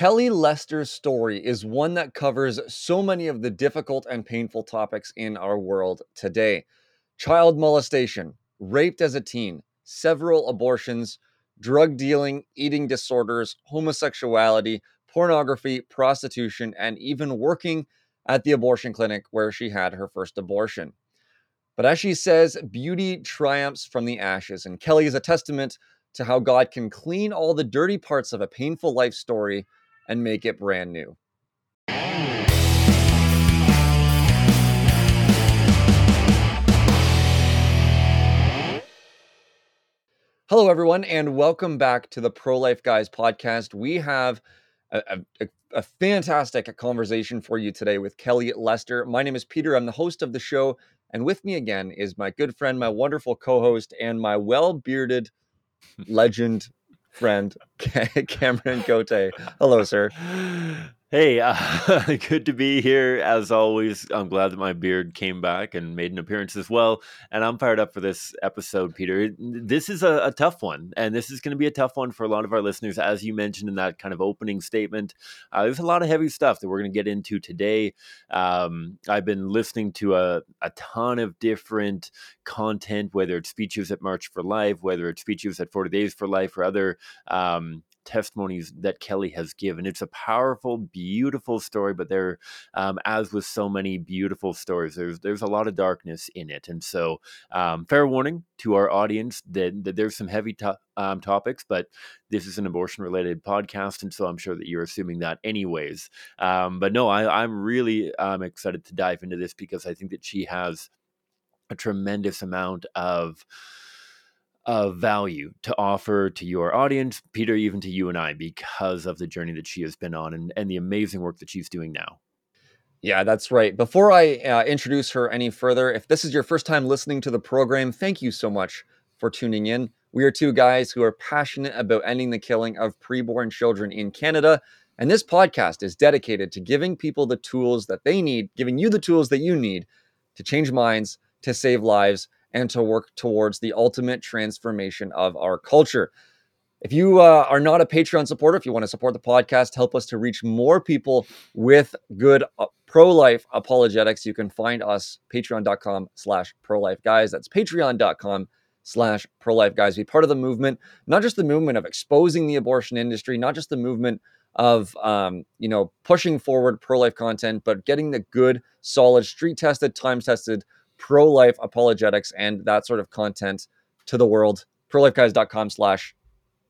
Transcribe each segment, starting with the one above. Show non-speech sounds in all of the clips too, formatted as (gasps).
Kelly Lester's story is one that covers so many of the difficult and painful topics in our world today child molestation, raped as a teen, several abortions, drug dealing, eating disorders, homosexuality, pornography, prostitution, and even working at the abortion clinic where she had her first abortion. But as she says, beauty triumphs from the ashes, and Kelly is a testament to how God can clean all the dirty parts of a painful life story and make it brand new. Hello, everyone, and welcome back to the Pro Life Guys podcast. We have a, a, a, fantastic conversation for you today with Kelly Lester. My name is Peter. I'm the host of the show. And with me again is my good friend, my wonderful co host, and my well bearded (laughs) legend friend, (laughs) Cameron Cote. Hello, sir. (laughs) Hey, uh, (laughs) good to be here as always. I'm glad that my beard came back and made an appearance as well. And I'm fired up for this episode, Peter. This is a, a tough one, and this is going to be a tough one for a lot of our listeners. As you mentioned in that kind of opening statement, uh, there's a lot of heavy stuff that we're going to get into today. Um, I've been listening to a, a ton of different content, whether it's speeches at March for Life, whether it's speeches at 40 Days for Life, or other um, testimonies that Kelly has given. It's a powerful, beautiful story, but there, um, as with so many beautiful stories, there's there's a lot of darkness in it. And so, um, fair warning to our audience that, that there's some heavy to- um, topics, but this is an abortion-related podcast, and so I'm sure that you're assuming that anyways. Um, but no, I, I'm really um, excited to dive into this because I think that she has a tremendous amount of of value to offer to your audience, Peter, even to you and I, because of the journey that she has been on and, and the amazing work that she's doing now. Yeah, that's right. Before I uh, introduce her any further, if this is your first time listening to the program, thank you so much for tuning in. We are two guys who are passionate about ending the killing of preborn children in Canada. And this podcast is dedicated to giving people the tools that they need, giving you the tools that you need to change minds, to save lives, and to work towards the ultimate transformation of our culture. If you uh, are not a Patreon supporter, if you want to support the podcast, help us to reach more people with good uh, pro-life apologetics, you can find us patreon.com slash pro-life guys. That's patreon.com slash pro-life guys. Be part of the movement, not just the movement of exposing the abortion industry, not just the movement of um, you know pushing forward pro-life content, but getting the good, solid, street-tested, time-tested pro life apologetics and that sort of content to the world. Prolifeguys.com slash,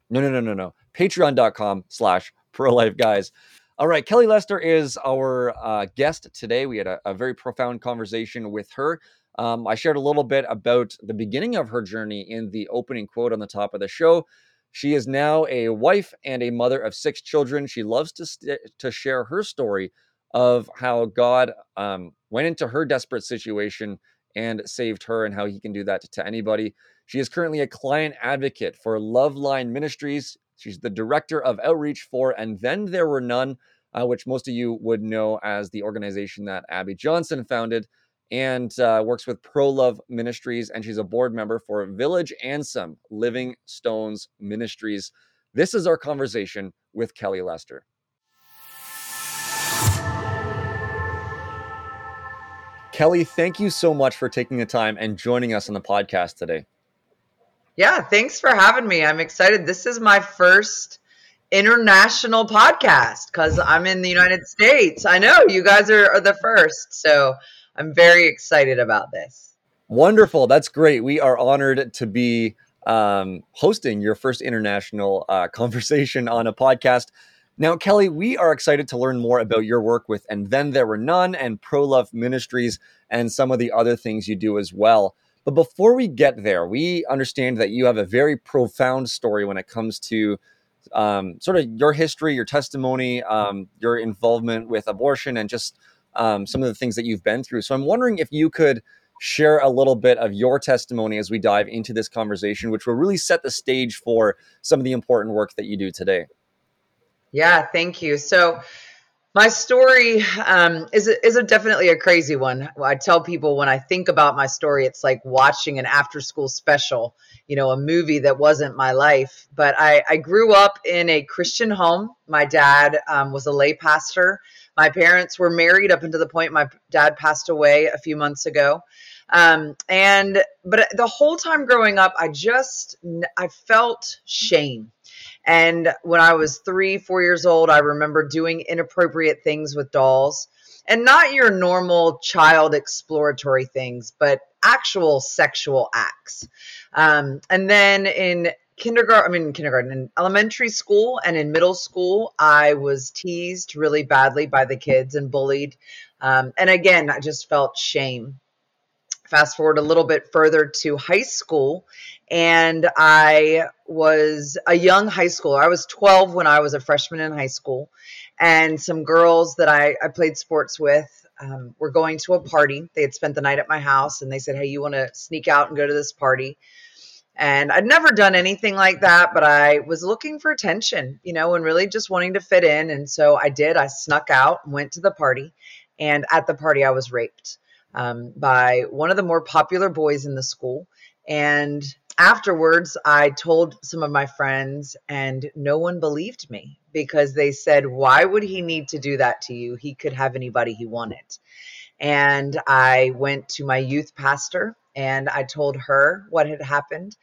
no, no, no, no, no. Patreon.com slash pro life guys. All right, Kelly Lester is our uh, guest today. We had a, a, very profound conversation with her. Um, I shared a little bit about the beginning of her journey in the opening quote on the top of the show. She is now a wife and a mother of six children. She loves to st- to share her story of how God um, went into her desperate situation and saved her and how he can do that to, anybody. She is currently a client advocate for Loveline Ministries. She's the director of outreach for And Then There Were None, uh, which most of you would know as the organization that Abby Johnson founded, and uh, works with Pro Love Ministries. And she's a board member for Village Ansanm Living Stones Ministries. This is our conversation with Kelly Lester. Kelly, thank you so much for taking the time and joining us on the podcast today. Yeah, thanks for having me. I'm excited. This is my first international podcast because I'm in the United States. I know you guys are, are the first. So I'm very excited about this. Wonderful. That's great. We are honored to be um, hosting your first international uh, (laughs) conversation on a podcast. Now, Kelly, we are excited to learn more about your work with And Then There Were None and Pro Love Ministries and some of the other things you do as well. But before we get there, we understand that you have a very profound story when it comes to um, sort of your history, your testimony, um, your involvement with abortion, and just um, some of the things that you've been through. So I'm wondering if you could share a little bit of your testimony as we dive into this conversation, which will really set the stage for some of the important work that you do today. Yeah, thank you. So, My story um, is a, is a definitely a crazy one. I tell people when I think about my story, it's like watching an after school special, you know, a movie that wasn't my life. But I, I grew up in a Christian home. My dad um, was a lay pastor. My parents were married up until the point my dad passed away a few months ago. Um, and but the whole time growing up, I just I felt shame and when I was three, four years old, I remember doing inappropriate things with dolls and not your normal child exploratory things, but actual sexual acts. Um, and then in kindergarten, I mean, kindergarten, in elementary school and in middle school, I was teased really badly by the kids and bullied. Um, and again, I just felt shame. Fast forward a little bit further to high school, and I was a young high schooler. I was 12 when I was a freshman in high school, and some girls that I, I played sports with um, were going to a party. They had spent the night at my house, and they said, "Hey, you want to sneak out and go to this party?" And I'd never done anything like that, but I was looking for attention, you know, and really just wanting to fit in. And so I did. I snuck out, went to the party, and at the party, I was raped um, by one of the more popular boys in the school. And afterwards, I told some of my friends, and no one believed me because they said, Why would he need to do that to you? He could have anybody he wanted. And I went to my youth pastor and I told her what had happened.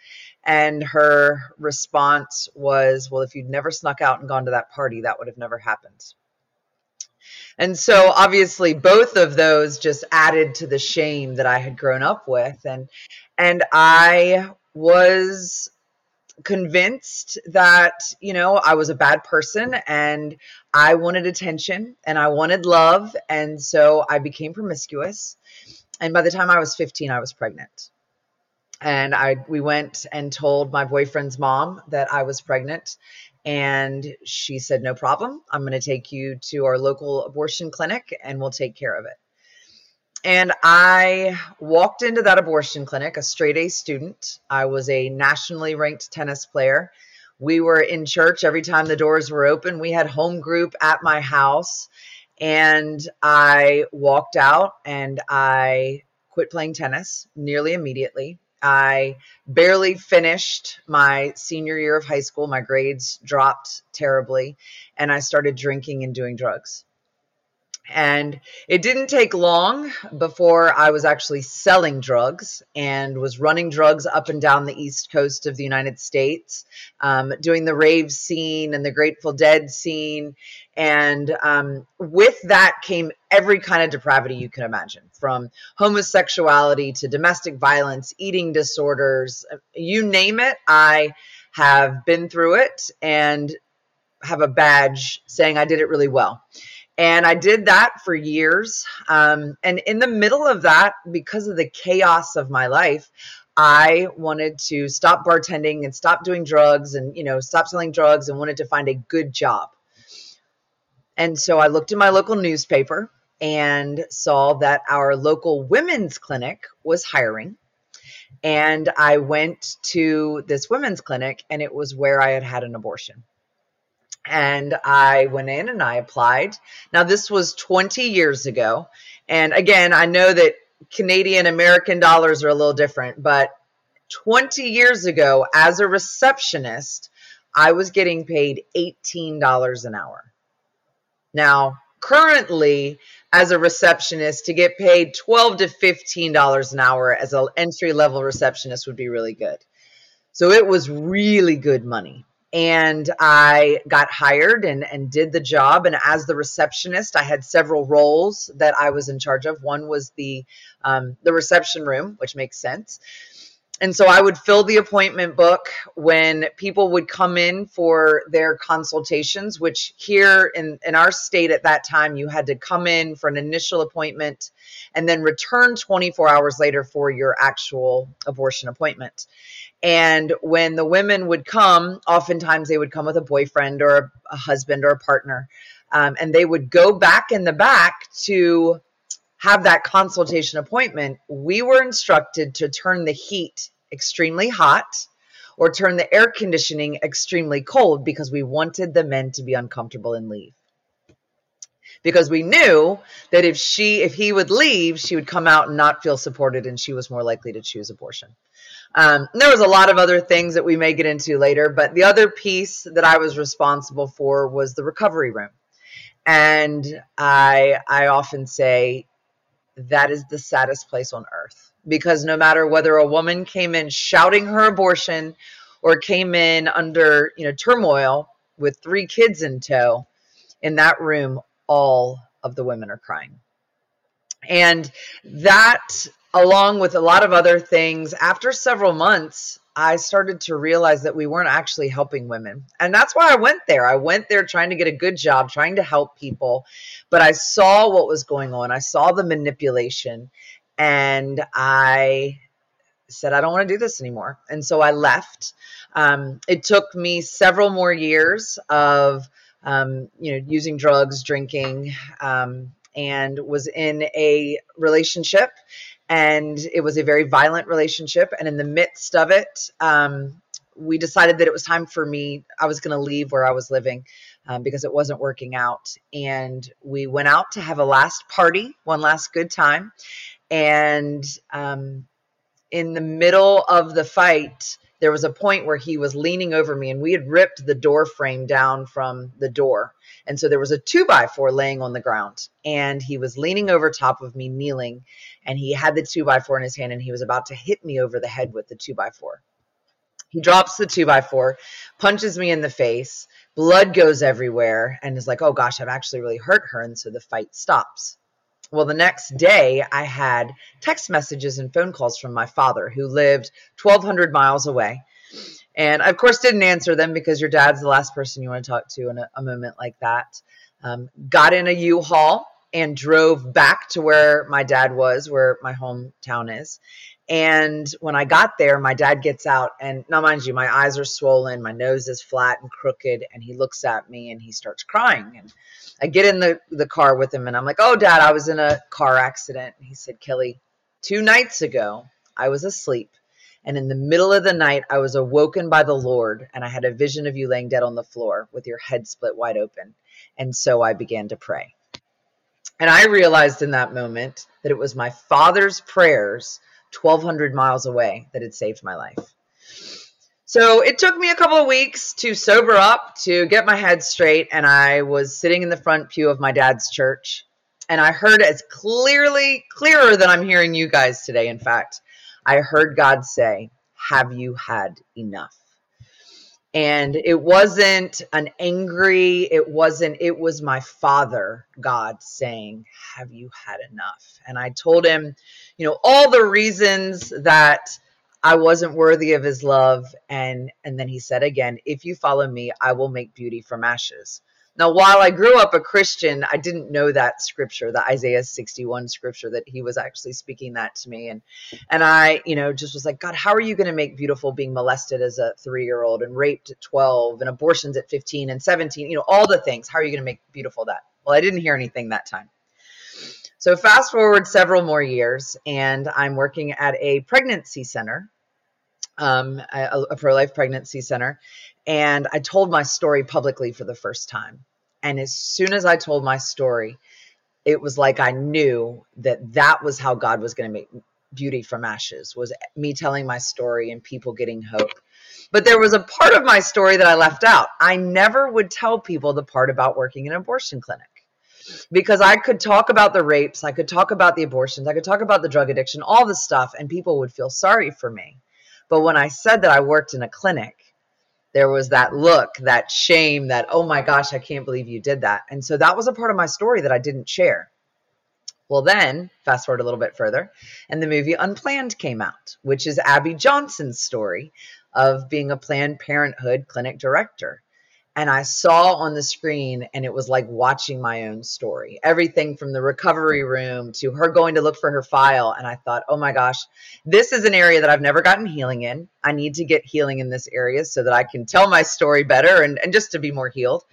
And her response was, Well, if you'd never snuck out and gone to that party, that would have never happened. And so obviously both of those just added to the shame that I had grown up with. And and I was convinced that you know I was a bad person and I wanted attention and I wanted love. And so I became promiscuous. And by the time I was 15 I was pregnant. And I we went and told my boyfriend's mom that I was pregnant and she said no problem I'm going to take you to our local abortion clinic and we'll take care of it and I walked into that abortion clinic, a straight A student. I was a nationally ranked tennis player. We were in church every time the doors were open. We had home group at my house. And I walked out and I quit playing tennis nearly immediately. I barely finished my senior year of high school. My grades dropped terribly, and I started drinking and doing drugs. And it didn't take long before I was actually selling drugs and was running drugs up and down the East Coast of the United States, um, doing the rave scene and the Grateful Dead scene. And um, with that came every kind of depravity you can imagine from homosexuality to domestic violence, eating disorders, you name it. I have been through it and have a badge saying I did it really well. And I did that for years. Um, and in the middle of that, because of the chaos of my life, I wanted to stop bartending and stop doing drugs and, you know, stop selling drugs and wanted to find a good job. And so I looked in my local newspaper and saw that our local women's clinic was hiring. And I went to this women's clinic, and it was where I had had an abortion and I went in and I applied. Now, this was 20 years ago. And again, I know that Canadian American dollars are a little different, but 20 years ago, as a receptionist, I was getting paid $18 an hour. Now, currently, as a receptionist, to get paid 12 to $15 an hour as an entry level receptionist would be really good. So it was really good money and I got hired and, and did the job. And as the receptionist, I had several roles that I was in charge of. One was the um, the reception room, which makes sense. And so I would fill the appointment book when people would come in for their consultations, which here in, in our state at that time, you had to come in for an initial appointment and then return 24 hours later for your actual abortion appointment. And when the women would come, oftentimes they would come with a boyfriend or a, a husband or a partner, um, and they would go back in the back to have that consultation appointment. We were instructed to turn the heat extremely hot or turn the air conditioning extremely cold because we wanted the men to be uncomfortable and leave. Because we knew that if she if he would leave she would come out and not feel supported and she was more likely to choose abortion. Um, there was a lot of other things that we may get into later but the other piece that i was responsible for was the recovery room. And i i often say that is the saddest place on earth because no matter whether a woman came in shouting her abortion or came in under you know turmoil with three kids in tow in that room all of the women are crying. And that, along with a lot of other things, after several months, I started to realize that we weren't actually helping women. And that's why I went there. I went there trying to get a good job, trying to help people. But I saw what was going on, I saw the manipulation, and I said, I don't want to do this anymore. And so I left. Um, it took me several more years of um, you know, using drugs, drinking, um, and was in a relationship. And it was a very violent relationship. And in the midst of it, um, we decided that it was time for me. I was going to leave where I was living um, because it wasn't working out. And we went out to have a last party, one last good time. And um, in the middle of the fight, there was a point where he was leaning over me and we had ripped the door frame down from the door. And so there was a two by four laying on the ground and he was leaning over top of me, kneeling, and he had the two by four in his hand and he was about to hit me over the head with the two by four. He drops the two by four, punches me in the face, blood goes everywhere, and is like, oh gosh, I've actually really hurt her. And so the fight stops. Well, the next day, I had text messages and phone calls from my father, who lived 1,200 miles away. And I, of course, didn't answer them because your dad's the last person you want to talk to in a, a moment like that. Um, got in a U Haul and drove back to where my dad was, where my hometown is. And when I got there, my dad gets out, and now, mind you, my eyes are swollen, my nose is flat and crooked, and he looks at me and he starts crying. And I get in the, the car with him and I'm like, oh, dad, I was in a car accident. He said, Kelly, two nights ago, I was asleep. And in the middle of the night, I was awoken by the Lord and I had a vision of you laying dead on the floor with your head split wide open. And so I began to pray. And I realized in that moment that it was my father's prayers 1,200 miles away that had saved my life. So it took me a couple of weeks to sober up, to get my head straight, and I was sitting in the front pew of my dad's church. And I heard as clearly, clearer than I'm hearing you guys today, in fact, I heard God say, Have you had enough? And it wasn't an angry, it wasn't, it was my father, God, saying, Have you had enough? And I told him, you know, all the reasons that I wasn't worthy of his love. And, and then he said again, if you follow me, I will make beauty from ashes. Now, while I grew up a Christian, I didn't know that scripture, the Isaiah 61 scripture, that he was actually speaking that to me. And, and I, you know, just was like, God, how are you going to make beautiful being molested as a three year old and raped at 12 and abortions at 15 and 17, you know, all the things. How are you going to make beautiful that? Well, I didn't hear anything that time. So fast forward several more years, and I'm working at a pregnancy center um, a, a pro life pregnancy center. And I told my story publicly for the first time. And as soon as I told my story, it was like I knew that that was how God was going to make beauty from ashes was me telling my story and people getting hope. But there was a part of my story that I left out. I never would tell people the part about working in an abortion clinic because I could talk about the rapes, I could talk about the abortions, I could talk about the drug addiction, all the stuff, and people would feel sorry for me. But when I said that I worked in a clinic, there was that look, that shame, that, oh my gosh, I can't believe you did that. And so that was a part of my story that I didn't share. Well, then, fast forward a little bit further, and the movie Unplanned came out, which is Abby Johnson's story of being a Planned Parenthood clinic director and I saw on the screen, and it was like watching my own story. Everything from the recovery room to her going to look for her file. And I thought, oh my gosh, this is an area that I've never gotten healing in. I need to get healing in this area so that I can tell my story better and, and just to be more healed.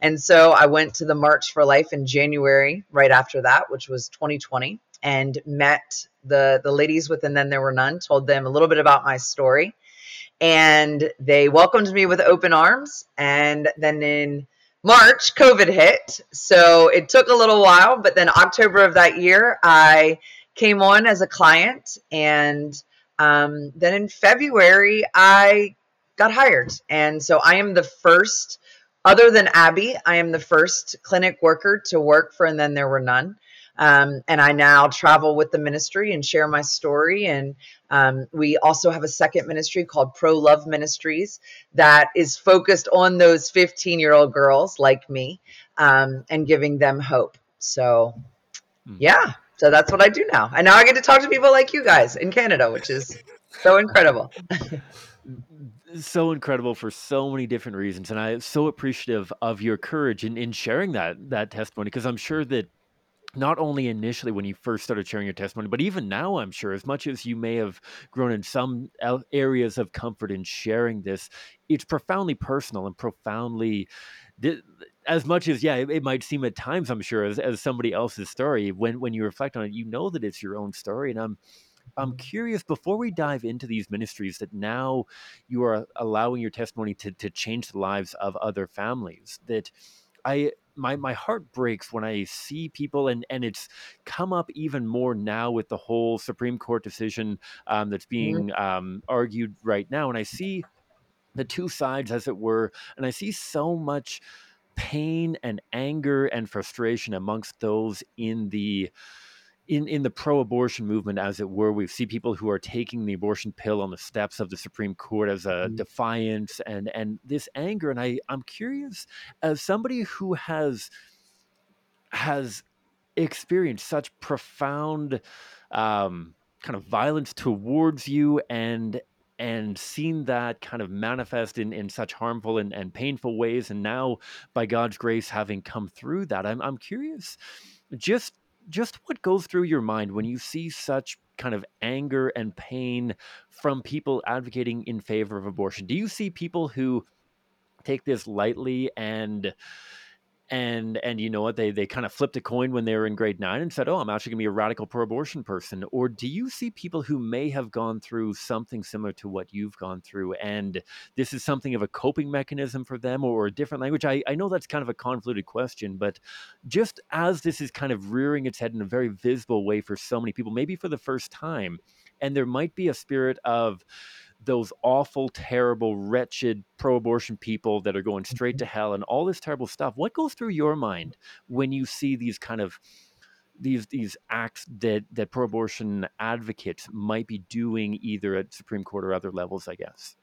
And so I went to the March for Life in January, right after that, which was 2020, and met the, the ladies with And Then There Were None, told them a little bit about my story and they welcomed me with open arms. And then in March, COVID hit. So it took a little while, but then October of that year, I came on as a client. And um, then in February, I got hired. And so I am the first, other than Abby, I am the first clinic worker to work for And Then There Were None. Um, and I now travel with the ministry and share my story. And um, we also have a second ministry called Pro Love Ministries that is focused on those 15 year old girls like me um, and giving them hope. So, hmm. yeah, so that's what I do now. And now I get to talk to people like you guys in Canada, which is so incredible. (laughs) so incredible for so many different reasons and i'm so appreciative of your courage in, in sharing that that testimony because i'm sure that not only initially when you first started sharing your testimony, but even now, I'm sure, as much as you may have grown in some areas of comfort in sharing this, it's profoundly personal and profoundly. As much as yeah, it, might seem at times, I'm sure, as, as somebody else's story. When when you reflect on it, you know that it's your own story, and I'm I'm mm-hmm. curious before we dive into these ministries that now you are allowing your testimony to to change the lives of other families. That I my my heart breaks when I see people, and and it's come up even more now with the whole Supreme Court decision um, that's mm-hmm. being mm-hmm. um, argued right now, and I see the two sides, as it were, and I see so much pain and anger and frustration amongst those in the in in the pro-abortion movement, as it were, we see people who are taking the abortion pill on the steps of the Supreme Court as a mm-hmm. defiance and and this anger. And I I'm curious, as somebody who has has experienced such profound um, kind of violence towards you and and seen that kind of manifest in, in such harmful and, and painful ways and now by god's grace having come through that i'm, I'm curious just just what goes through your mind when you see such kind of anger and pain from people advocating in favor of abortion? Do you see people who take this lightly and and and you know what they they kind of flipped a coin when they were in grade 9 and said oh i'm actually going to be a radical pro-abortion person. Or do you see people who may have gone through something similar to what you've gone through and this is something of a coping mechanism for them or a different language? I, I know that's kind of a convoluted question but just as this is kind of rearing its head in a very visible way for so many people maybe for the first time and there might be a spirit of those awful, terrible, wretched pro abortion people that are going straight to mm-hmm. hell and all this terrible stuff. What goes through your mind when you see these kind of these these acts that that pro abortion advocates might be doing either at Supreme Court or other levels, I guess?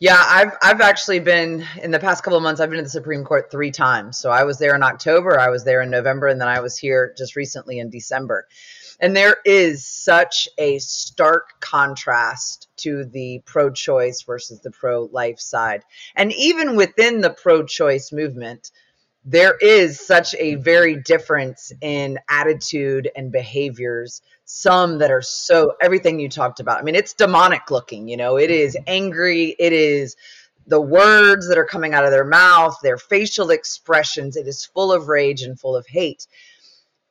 Yeah, I've I've actually been in the past couple of months. I've been to the Supreme Court three times. So I was there in October, I was there in November, and then I was here just recently in December. And there is such a stark contrast to the pro choice versus the pro life side. And even within the pro choice movement, there is such a very difference in attitude and behaviors. Some that are so everything you talked about. I mean, it's demonic looking, you know, it is mm-hmm. angry, it is the words that are coming out of their mouth, their facial expressions, it is full of rage and full of hate.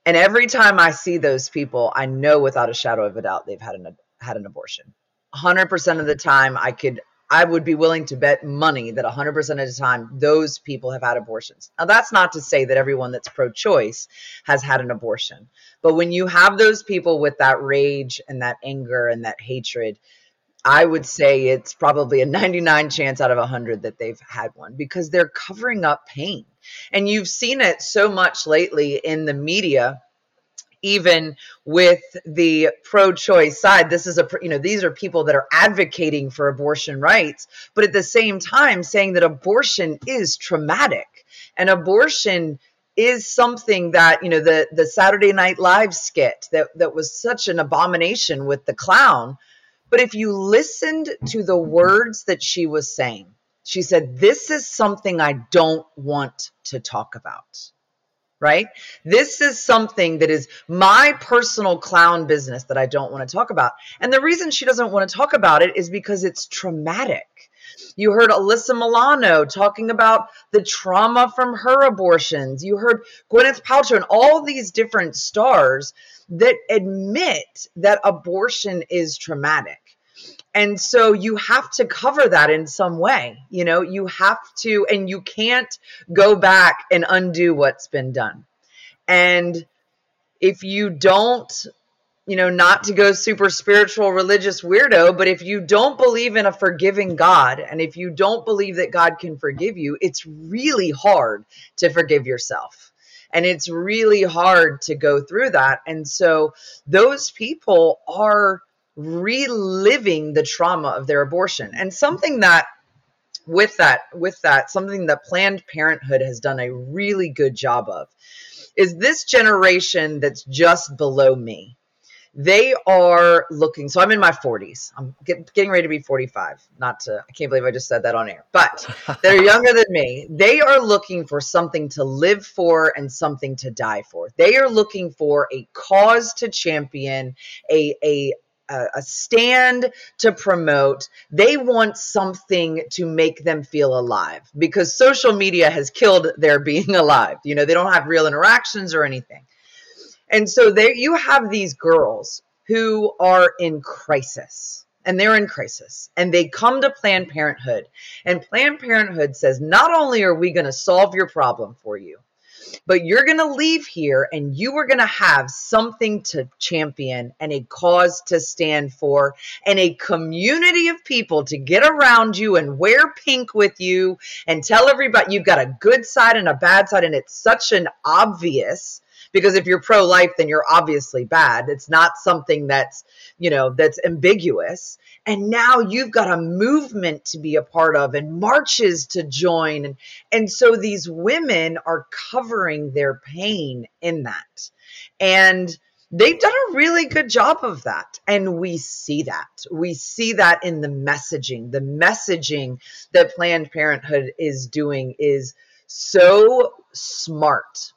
And every time I see those people, I know without a shadow of a doubt they've had an had an abortion. 100% of the time I could I would be willing to bet money that 100% of the time those people have had abortions. Now that's not to say that everyone that's pro-choice has had an abortion. But when you have those people with that rage and that anger and that hatred, I would say it's probably a 99 chance out of 100 that they've had one because they're covering up pain. And you've seen it so much lately in the media even with the pro-choice side this is a you know these are people that are advocating for abortion rights but at the same time saying that abortion is traumatic and abortion is something that you know the the Saturday Night Live skit that that was such an abomination with the clown but if you listened to the words that she was saying, she said, This is something I don't want to talk about. Right? This is something that is my personal clown business that I don't want to talk about. And the reason she doesn't want to talk about it is because it's traumatic. You heard Alyssa Milano talking about the trauma from her abortions. You heard Gwyneth Paltrow and all these different stars that admit that abortion is traumatic. And so you have to cover that in some way. You know, you have to, and you can't go back and undo what's been done. And if you don't, you know, not to go super spiritual, religious weirdo, but if you don't believe in a forgiving God and if you don't believe that God can forgive you, it's really hard to forgive yourself. And it's really hard to go through that. And so those people are reliving the trauma of their abortion. And something that with that with that something that planned parenthood has done a really good job of is this generation that's just below me. They are looking so i'm in my 40s i'm get, getting ready to be 45 not to i can't believe i just said that on air. But (laughs) they're younger than me. They are looking for something to live for and something to die for. They are looking for a cause to champion a a a, a stand to promote. They want something to make them feel alive because social media has killed their (laughs) being alive. You know, they don't have real interactions or anything. And so there you have these girls who are in crisis and they're in crisis and they come to Planned Parenthood and Planned Parenthood says, not only are we going to solve your problem for you, but you're going to leave here and you are going to have something to champion and a cause to stand for and a community of people to get around you and wear pink with you and tell everybody you've got a good side and a bad side. And it's such an obvious because if you're pro life, then you're obviously bad. It's not something that's, you know, that's ambiguous. And now you've got a movement to be a part of and marches to join. And, and so these women are covering their pain in that. And they've done a really good job of that. And we see that. We see that in the messaging. The messaging that Planned Parenthood is doing is so smart.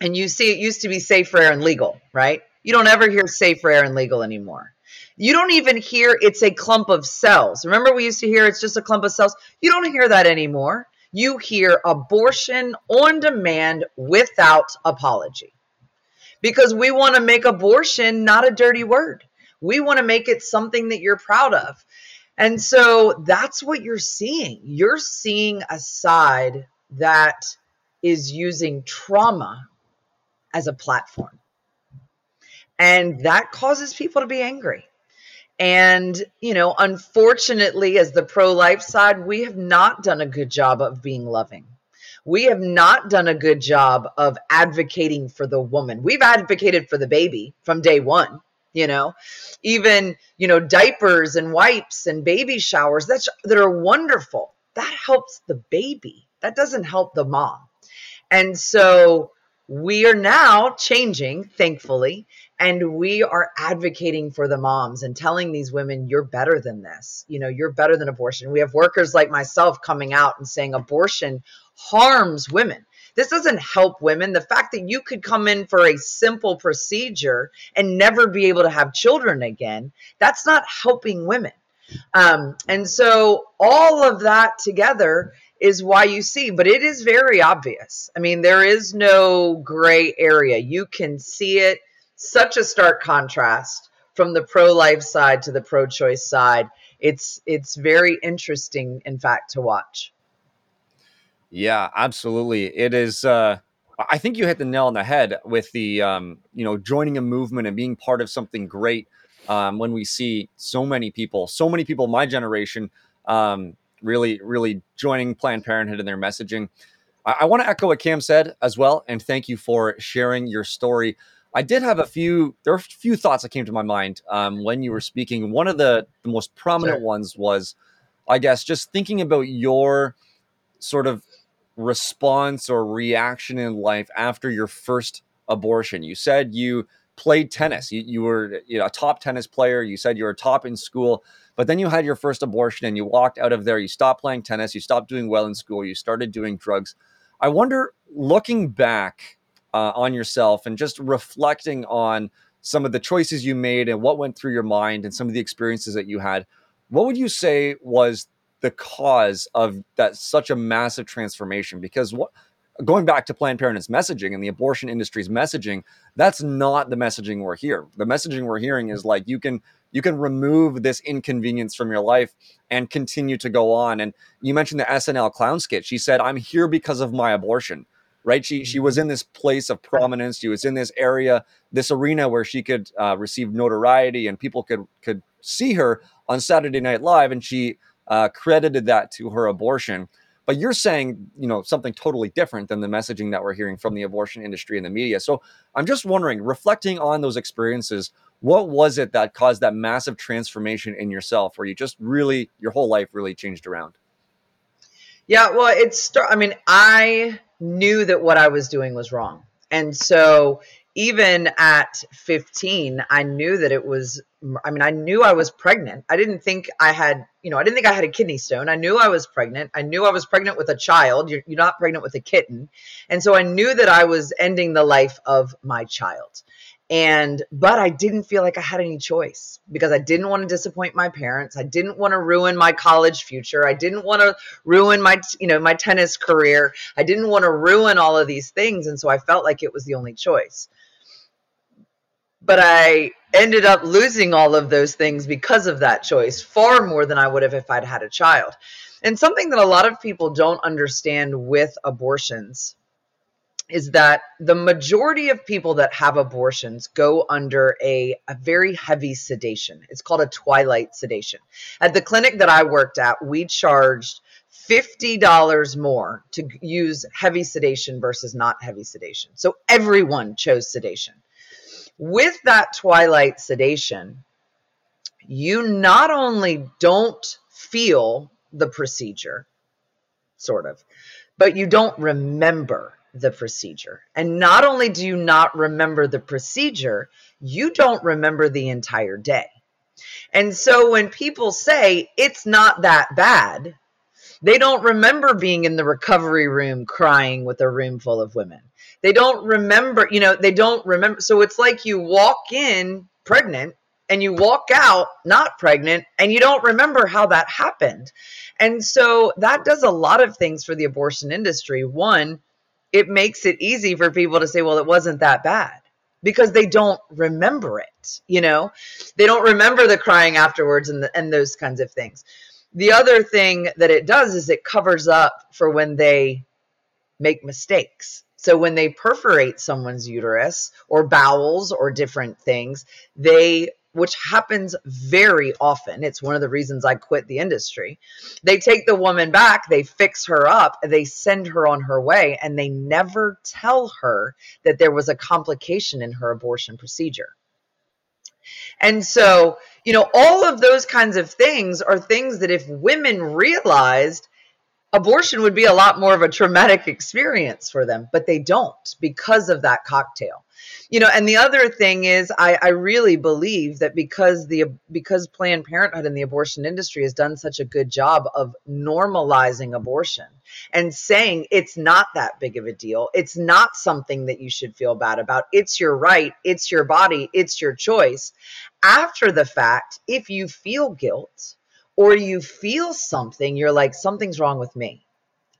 And you see, it used to be safe, rare, and legal, right? You don't ever hear safe, rare, and legal anymore. You don't even hear it's a clump of cells. Remember, we used to hear it's just a clump of cells? You don't hear that anymore. You hear abortion on demand without apology because we want to make abortion not a dirty word. We want to make it something that you're proud of. And so that's what you're seeing. You're seeing a side that is using trauma as a platform. And that causes people to be angry. And, you know, unfortunately, as the pro life side, we have not done a good job of being loving. We have not done a good job of advocating for the woman. We've advocated for the baby from day one, you know, even, you know, diapers and wipes and baby showers that's, that are wonderful. That helps the baby. That doesn't help the mom. And so we are now changing, thankfully, and we are advocating for the moms and telling these women you're better than this. You know you're better than abortion. We have workers like myself coming out and saying abortion harms women. This doesn't help women. The fact that you could come in for a simple procedure and never be able to have children again that's not helping women. Um, and so all of that together is why you see, but it is very obvious. I mean, there is no gray area. You can see it such a stark contrast from the pro-life side to the pro-choice side. It's it's very interesting, in fact, to watch. Yeah, absolutely. It is. Uh, I think you hit the nail on the head with the um, you know joining a movement and being part of something great. Um, when we see so many people, so many people, my generation, um, really, really joining Planned Parenthood in their messaging. I, I want to echo what Cam said as well, and thank you for sharing your story. I did have a few. There are a few thoughts that came to my mind um, when you were speaking. One of the, the most prominent sure. ones was, I guess, just thinking about your sort of response or reaction in life after your first abortion. You said you played tennis. You, you were you know, a top tennis player. You said you were top in school, but then you had your first abortion and you walked out of there. You stopped playing tennis. You stopped doing well in school. You started doing drugs. I wonder, looking back uh, on yourself and just reflecting on some of the choices you made and what went through your mind and some of the experiences that you had, what would you say was the cause of that such a massive transformation? Because what going back to Planned Parenthood's messaging and the abortion industry's messaging, that's not the messaging we're here. The messaging we're hearing is like you can you can remove this inconvenience from your life and continue to go on. And you mentioned the SNL clown skit. She said, I'm here because of my abortion. Right. She she was in this place of prominence. She was in this area, this arena where she could uh, receive notoriety and people could could see her on Saturday Night Live. And she uh, credited that to her abortion. But you're saying, you know, something totally different than the messaging that we're hearing from the abortion industry and the media. So I'm just wondering, reflecting on those experiences, what was it that caused that massive transformation in yourself where you just really, your whole life really changed around? Yeah, well, it's, I mean, I knew that what I was doing was wrong. And so even at 15, I knew that it was, I mean, I knew I was pregnant. I didn't think I had, you know, I didn't think I had a kidney stone. I knew I was pregnant. I knew I was pregnant with a child. You're, you're not pregnant with a kitten. And so I knew that I was ending the life of my child and but i didn't feel like i had any choice because i didn't want to disappoint my parents. I didn't want to ruin my college future. I didn't want to ruin my you know my tennis career. I didn't want to ruin all of these things and so i felt like it was the only choice. But i ended up losing all of those things because of that choice far more than i would have if i'd had a child. And something that a lot of people don't understand with abortions is that the majority of people that have abortions go under a, a very heavy sedation. It's called a twilight sedation. At the clinic that I worked at, we charged $50 more to use heavy sedation versus not heavy sedation. So everyone chose sedation. With that twilight sedation, you not only don't feel the procedure, sort of, but you don't remember the procedure. And not only do you not remember the procedure, you don't remember the entire day. And so when people say it's not that bad, they don't remember being in the recovery room crying with a room full of women. They don't remember, you know, they don't remember. So it's like you walk in pregnant and you walk out not pregnant and you don't remember how that happened. And so that does a lot of things for the abortion industry. One, it makes it easy for people to say, well, it wasn't that bad because they don't remember it. You know, they don't remember the crying afterwards and, the, and those kinds of things. The other thing that it does is it covers up for when they make mistakes. So when they perforate someone's uterus or bowels or different things, they which happens very often. It's one of the reasons I quit the industry. They take the woman back, they fix her up, they send her on her way, and they never tell her that there was a complication in her abortion procedure. And so, you know, all of those kinds of things are things that if women realized, abortion would be a lot more of a traumatic experience for them, but they don't because of that cocktail you know and the other thing is I, I really believe that because the because planned parenthood and the abortion industry has done such a good job of normalizing abortion and saying it's not that big of a deal it's not something that you should feel bad about it's your right it's your body it's your choice. After the fact if you feel guilt or you feel something you're like something's wrong with me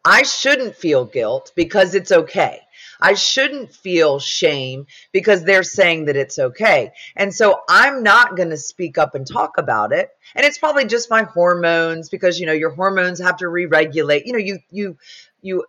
I shouldn't feel guilt because it's okay. I shouldn't feel shame because they're saying that it's okay. And so I'm not going to speak up and talk about it. And it's probably just my hormones because you know your hormones have to re-regulate. You know, you you you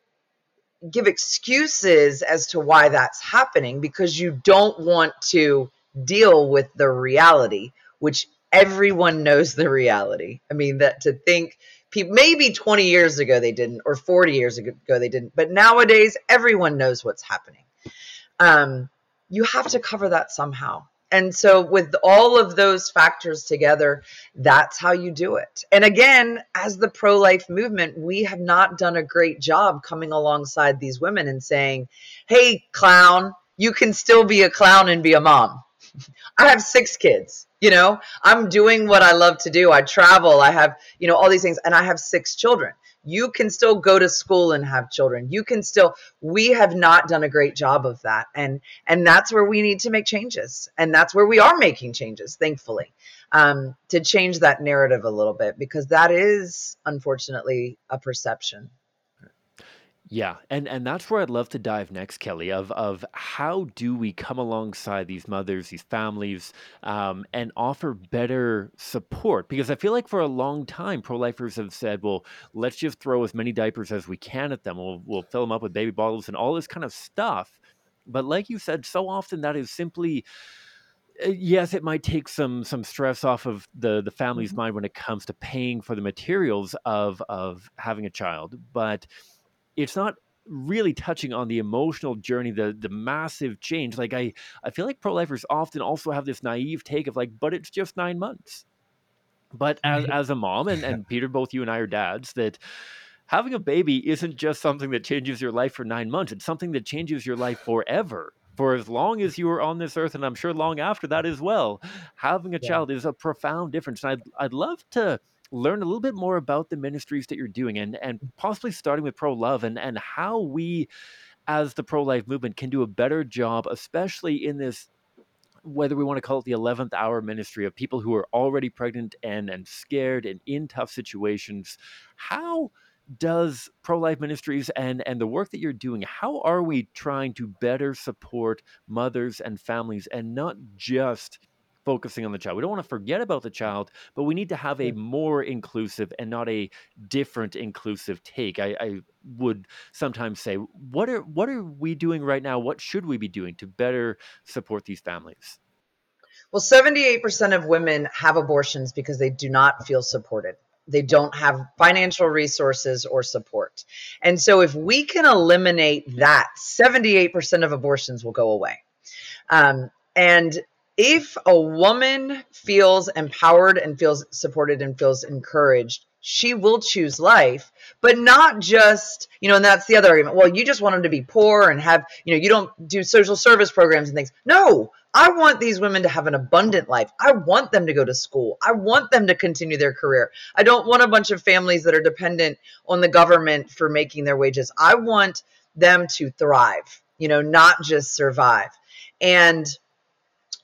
give excuses as to why that's happening because you don't want to deal with the reality, which everyone knows the reality. I mean that to think people maybe 20 years ago they didn't or 40 years ago they didn't but nowadays everyone knows what's happening. Um, you have to cover that somehow. And so with all of those factors together that's how you do it. And again as the pro-life movement we have not done a great job coming alongside these women and saying hey clown you can still be a clown and be a mom. (laughs) I have six kids you know i'm doing what i love to do. I travel. I have you know all these things and i have six children. You can still go to school and have children. You can still we have not done a great job of that and and that's where we need to make changes and that's where we are making changes thankfully um, to change that narrative a little bit because that is unfortunately a perception Yeah, and and that's where I'd love to dive next, Kelly. Of of how do we come alongside these mothers, these families, um, and offer better support? Because I feel like for a long time, pro-lifers have said, "Well, let's just throw as many diapers as we can at them. We'll we'll fill them up with baby bottles and all this kind of stuff." But like you said, so often that is simply uh, yes, it might take some some stress off of the the family's Mhm. mind when it comes to paying for the materials of of having a child, but it's not really touching on the emotional journey, the the massive change. Like I I feel like pro-lifers often also have this naive take of like, but it's just nine months. But as mm-hmm. as a mom and, and (laughs) Peter, both you and I are dads, that having a baby isn't just something that changes your life for nine months. It's something that changes your life forever. For as long as you are on this earth, and I'm sure long after that as well, having a Yeah. child is a profound difference. And I'd I'd love to learn a little bit more about the ministries that you're doing and and mm. possibly starting with pro love and and how we as the pro life movement can do a better job, especially in this whether we want to call it the 11th hour ministry of people who are already pregnant and and scared and in tough situations how does pro-life ministries and and the work that you're doing how are we trying to better support mothers and families and not just focusing on the child we don't want to forget about the child but we need to have a more inclusive and not a different inclusive take i, I would sometimes say what are what are we doing right now what should we be doing to better support these families Well, 78% of women have abortions because they do not feel supported. They don't have financial resources or support. And so, if we can eliminate that, 78% of abortions will go away. Um, and if a woman feels empowered and feels supported and feels encouraged, she will choose life, but not just, you know, and that's the other argument. Well, you just want them to be poor and have, you know, you don't do social service programs and things. No, I want these women to have an abundant life. I want them to go to school. I want them to continue their career. I don't want a bunch of families that are dependent on the government for making their wages. I want them to thrive, you know, not just survive. And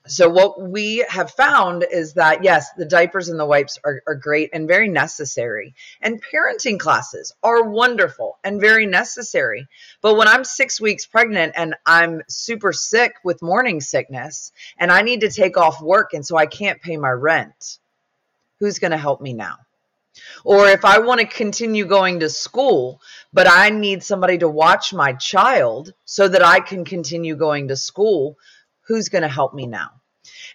so what we have found is that yes, the diapers and the wipes are, are great and very necessary. And parenting classes are wonderful and very necessary. But when I'm six weeks pregnant and I'm super sick with morning sickness and I need to take off work and so I can't pay my rent, who's going to help me now? Or if I want to continue going to school, but I need somebody to watch my child so that I can continue going to school, who's going to help me now?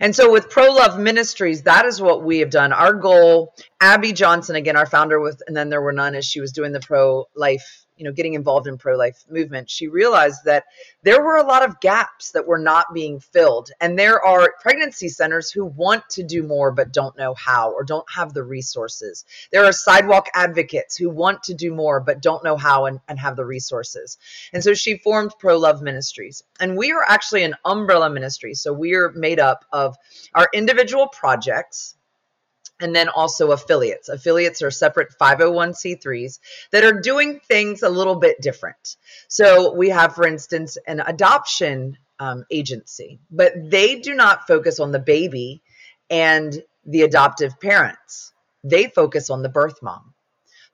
And so with Pro Love Ministries, that is what we have done. Our goal, Abby Johnson, again, our founder with, and then there were none as she was doing the pro life, you know, getting involved in pro life movement. She realized that there were a lot of gaps that were not being filled. And there are pregnancy centers who want to do more but don't know how or don't have the resources. There are sidewalk advocates who want to do more but don't know how and, and have the resources. And so she formed Pro Love Ministries. And we are actually an umbrella ministry. So we are made up of our individual projects and then also affiliates. Affiliates are separate 501c3s that are doing things a little bit different. So we have, for instance, an adoption um, agency, but they do not focus on the baby and the adoptive parents. They focus on the birth mom,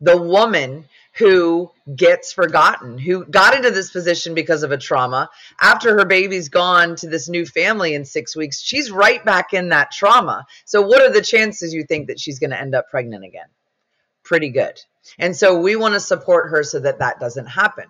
the woman who gets forgotten, who got into this position because of a trauma. After her baby's gone to this new family in six weeks, she's right back in that trauma. So, what are the chances you think that she's going to end up pregnant again? Pretty good. And so we want to support her so that that doesn't happen.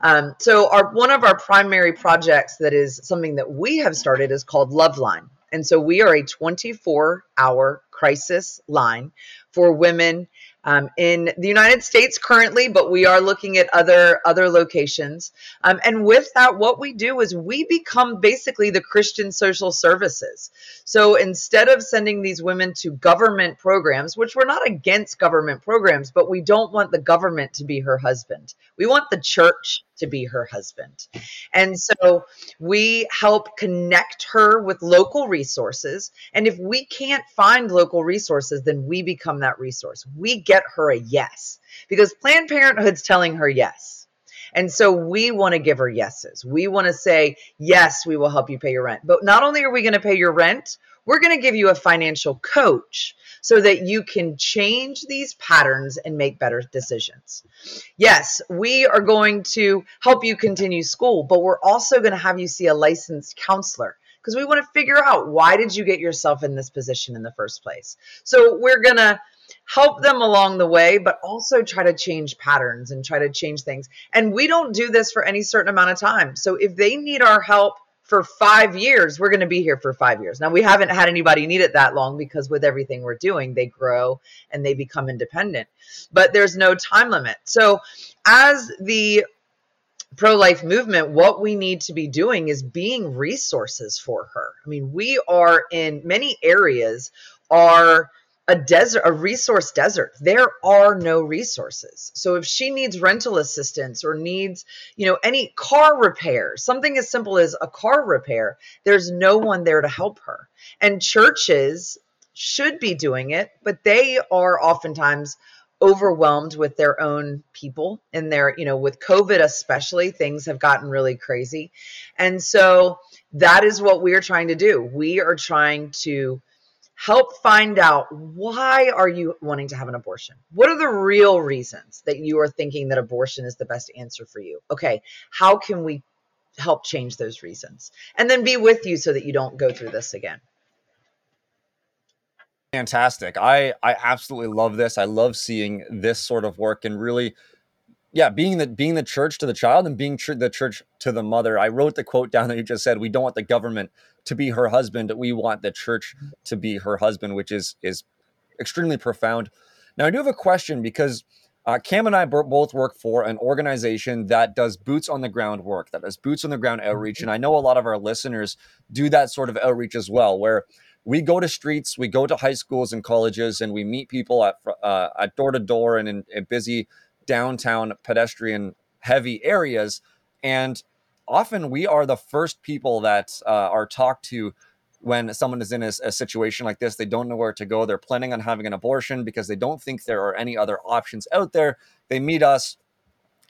Um, so our one of our primary projects that is something that we have started is called LoveLine. And so we are a 24 hour crisis line for women um, in the United States currently, but we are looking at other other locations. Um, and with that, what we do is we become basically the Christian social services. So instead of sending these women to government programs, which we're not against government programs, but we don't want the government to be her husband. We want the church to be her husband. And so we help connect her with local resources. And if we can't find local resources, then we become that resource. We get her a yes because Planned Parenthood's telling her yes. And so we want to give her yeses. We want to say, yes, we will help you pay your rent. But not only are we going to pay your rent, we're going to give you a financial coach so that you can change these patterns and make better decisions. Yes, we are going to help you continue school, but we're also going to have you see a licensed counselor because we want to figure out why did you get yourself in this position in the first place. So we're going to help them along the way, but also try to change patterns and try to change things. And we don't do this for any certain amount of time. So if they need our help for five years, we're going to be here for five years. Now, we haven't had anybody need it that long because with everything we're doing, they grow and they become independent. But there's no time limit. So as the pro life movement, what we need to be doing is being resources for her. I mean, we are in many areas are a desert, a resource desert. There are no resources. So if she needs rental assistance or needs, you know, any car repair, something as simple as a car repair, there's no one there to help her. And churches should be doing it, but they are oftentimes overwhelmed with their own people and their, you know, with COVID especially, things have gotten really crazy. And so that is what we are trying to do. We are trying to help find out why are you wanting to have an abortion? What are the real reasons that you are thinking that abortion is the best answer for you? Okay how can we help change those reasons? And then be with you so that you don't go through this again. Fantastic. I i absolutely love this. I love seeing this sort of work and really yeah being the being the church to the child and being tr- the church to the mother i wrote the quote down that you just said we don't want the government to be her husband. We want the church to be her husband, which is is extremely profound. Now, I do have a question because uh, Cam and I b- both work for an organization that does boots on the ground work, that does boots on the ground outreach, and I know a lot of our listeners do that sort of outreach as well, where we go to streets, we go to high schools and colleges, and we meet people at uh, at door to door and in, in busy downtown pedestrian heavy areas, and often we are the first people that uh, are talked to when someone is in a, a, situation like this. They don't know where to go. They're planning on having an abortion because they don't think there are any other options out there. They meet us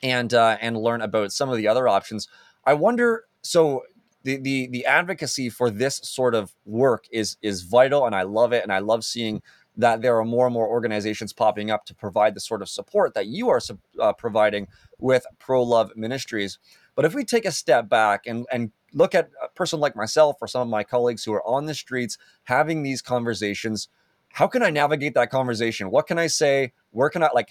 and uh, and learn about some of the other options. I wonder. So the the the advocacy for this sort of work is is vital, and I love it, and I love seeing that there are more and more organizations popping up to provide the sort of support that you are uh, providing with Pro Love Ministries. But if we take a step back and, and look at a person like myself or some of my colleagues who are on the streets having these conversations, how can I navigate that conversation? What can I say? Where can I like?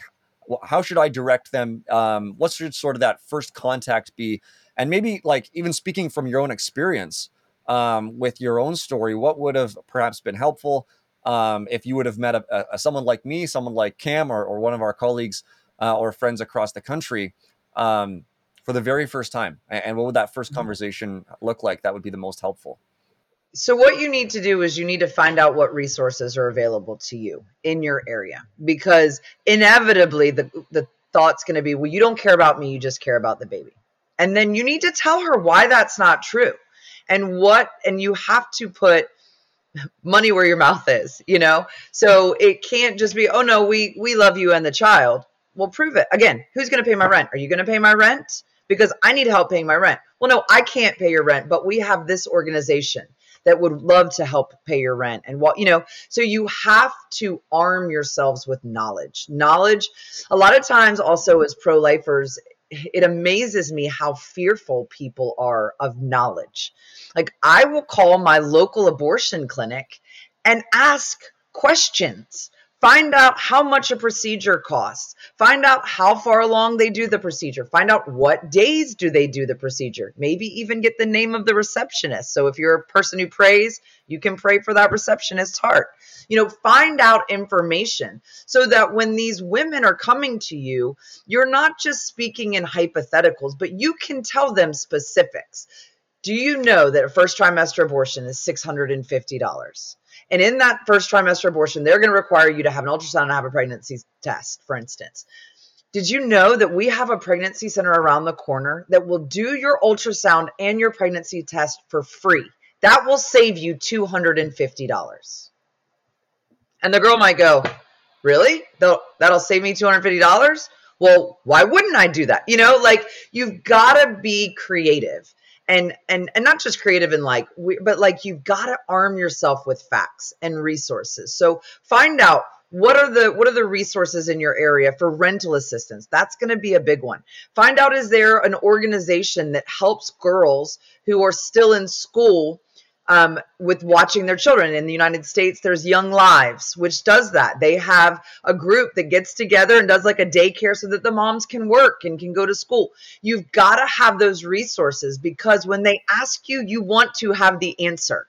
How should I direct them? Um, what should sort of that first contact be? And maybe like even speaking from your own experience um, with your own story, what would have perhaps been helpful um, if you would have met a, a, someone like me, someone like Cam, or, or one of our colleagues uh, or friends across the country? Um, for the very first time? And what would that first mm-hmm. conversation look like that would be the most helpful? So, what you need to do is you need to find out what resources are available to you in your area because inevitably the, the thought's going to be, well, you don't care about me, you just care about the baby. And then you need to tell her why that's not true and what, and you have to put money where your mouth is, you know? So it can't just be, oh no, we, we love you and the child. Well, prove it. Again, who's going to pay my rent? Are you going to pay my rent? because I need help paying my rent. Well, no, I can't pay your rent, but we have this organization that would love to help pay your rent and what you know so you have to arm yourselves with knowledge knowledge a lot of times also as pro-lifers it amazes me how fearful people are of knowledge like i will call my local abortion clinic and ask questions Find out how much a procedure costs. Find out how far along they do the procedure. Find out what days do they do the procedure. Maybe even get the name of the receptionist. So if you're a person who prays, you can pray for that receptionist's heart. You know, find out information so that when these women are coming to you, you're not just speaking in hypotheticals, but you can tell them specifics. Do you know that a first trimester abortion is $650? And in that first trimester abortion, they're going to require you to have an ultrasound and have a pregnancy test, for instance. Did you know that we have a pregnancy center around the corner that will do your ultrasound and your pregnancy test for free? That will save you $250. And the girl might go, Really? That'll save me $250? Well, why wouldn't I do that? You know, like you've got to be creative and and and not just creative and like but like you've got to arm yourself with facts and resources. So find out what are the what are the resources in your area for rental assistance? That's going to be a big one. Find out is there an organization that helps girls who are still in school um, with watching their children. In the United States, there's Young Lives, which does that. They have a group that gets together and does like a daycare so that the moms can work and can go to school. You've got to have those resources because when they ask you, you want to have the answer.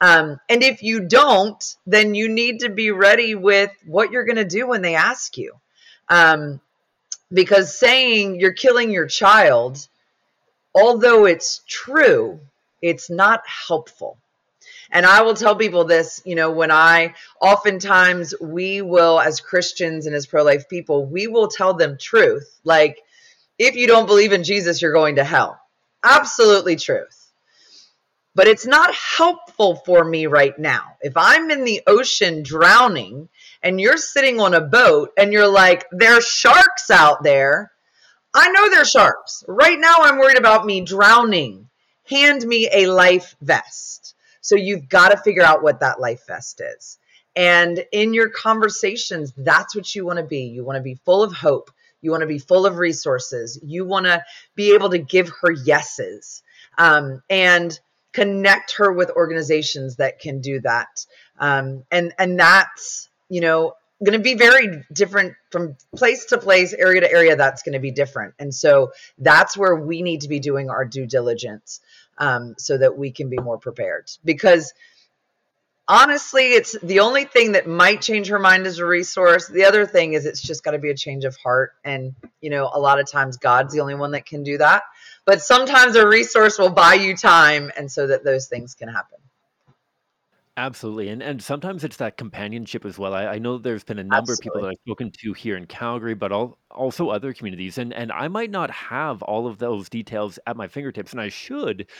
Um, and if you don't, then you need to be ready with what you're going to do when they ask you. Um, because saying you're killing your child, although it's true, it's not helpful. And I will tell people this, you know, when I oftentimes we will, as Christians and as pro life people, we will tell them truth. Like, if you don't believe in Jesus, you're going to hell. Absolutely truth. But it's not helpful for me right now. If I'm in the ocean drowning and you're sitting on a boat and you're like, there's sharks out there. I know there's sharks. Right now, I'm worried about me drowning hand me a life vest. So you've got to figure out what that life vest is. And in your conversations, that's what you want to be. You want to be full of hope. You want to be full of resources. You want to be able to give her yeses um, and connect her with organizations that can do that. Um, and and that's you know going to be very different from place to place, area to area. That's going to be different. And so that's where we need to be doing our due diligence um, so that we can be more prepared. Because honestly, it's the only thing that might change her mind as a resource. The other thing is it's just got to be a change of heart. And, you know, a lot of times God's the only one that can do that. But sometimes a resource will buy you time and so that those things can happen. Absolutely. And and sometimes it's that companionship as well. I, I know there's been a number of people that I've spoken to here in Calgary, but all, also other communities. And and I might not have all of those details at my fingertips, and I should.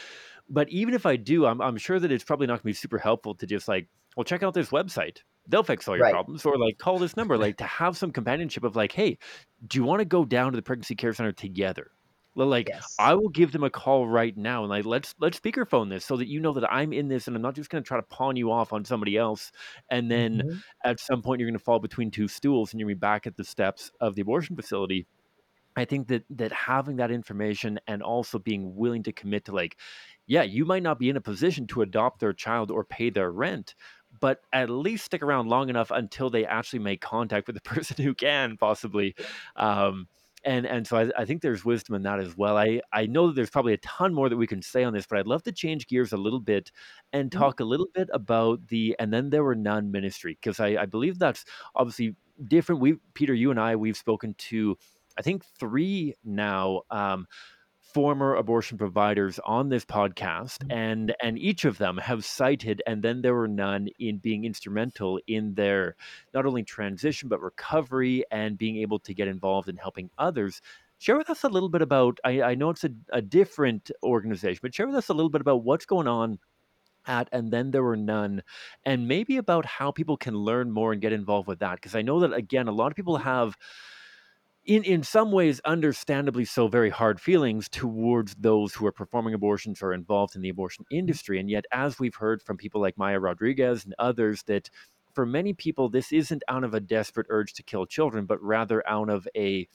But even if I do, I'm I'm sure that it's probably not gonna be super helpful to just like, well, check out this website. They'll fix all your Right. problems, or like call this number. Like to have some companionship of like, hey, do you want to go down to the pregnancy care center together? Like Yes. I will give them a call right now and like let's let's speakerphone this so that you know that I'm in this and I'm not just going to try to pawn you off on somebody else and then hmm at some point you're going to fall between two stools and you're going to be back at the steps of the abortion facility. I think that that having that information and also being willing to commit to like yeah, you might not be in a position to adopt their child or pay their rent, but at least stick around long enough until they actually make contact with the (laughs) person who can possibly um, and and so I, I, think there's wisdom in that as well. I I know that there's probably a ton more that we can say on this, but I'd love to change gears a little bit and mm-hmm. talk a little bit about the and then there were none ministry because I, I believe that's obviously different. We Peter, you and I, we've spoken to I think three now um, former abortion providers on this podcast mm-hmm. and and each of them have cited and then there were none in being instrumental in their not only transition but recovery and being able to get involved in helping others share with us a little bit about i, I know it's a, a different organization but share with us a little bit about what's going on at and then there were none and maybe about how people can learn more and get involved with that because i know that again a lot of people have in in some ways understandably so very hard feelings towards those who are performing abortions or involved in the abortion mm-hmm. industry and yet as we've heard from people like Maya Rodriguez and others that for many people this isn't out of a desperate urge to kill children but rather out of a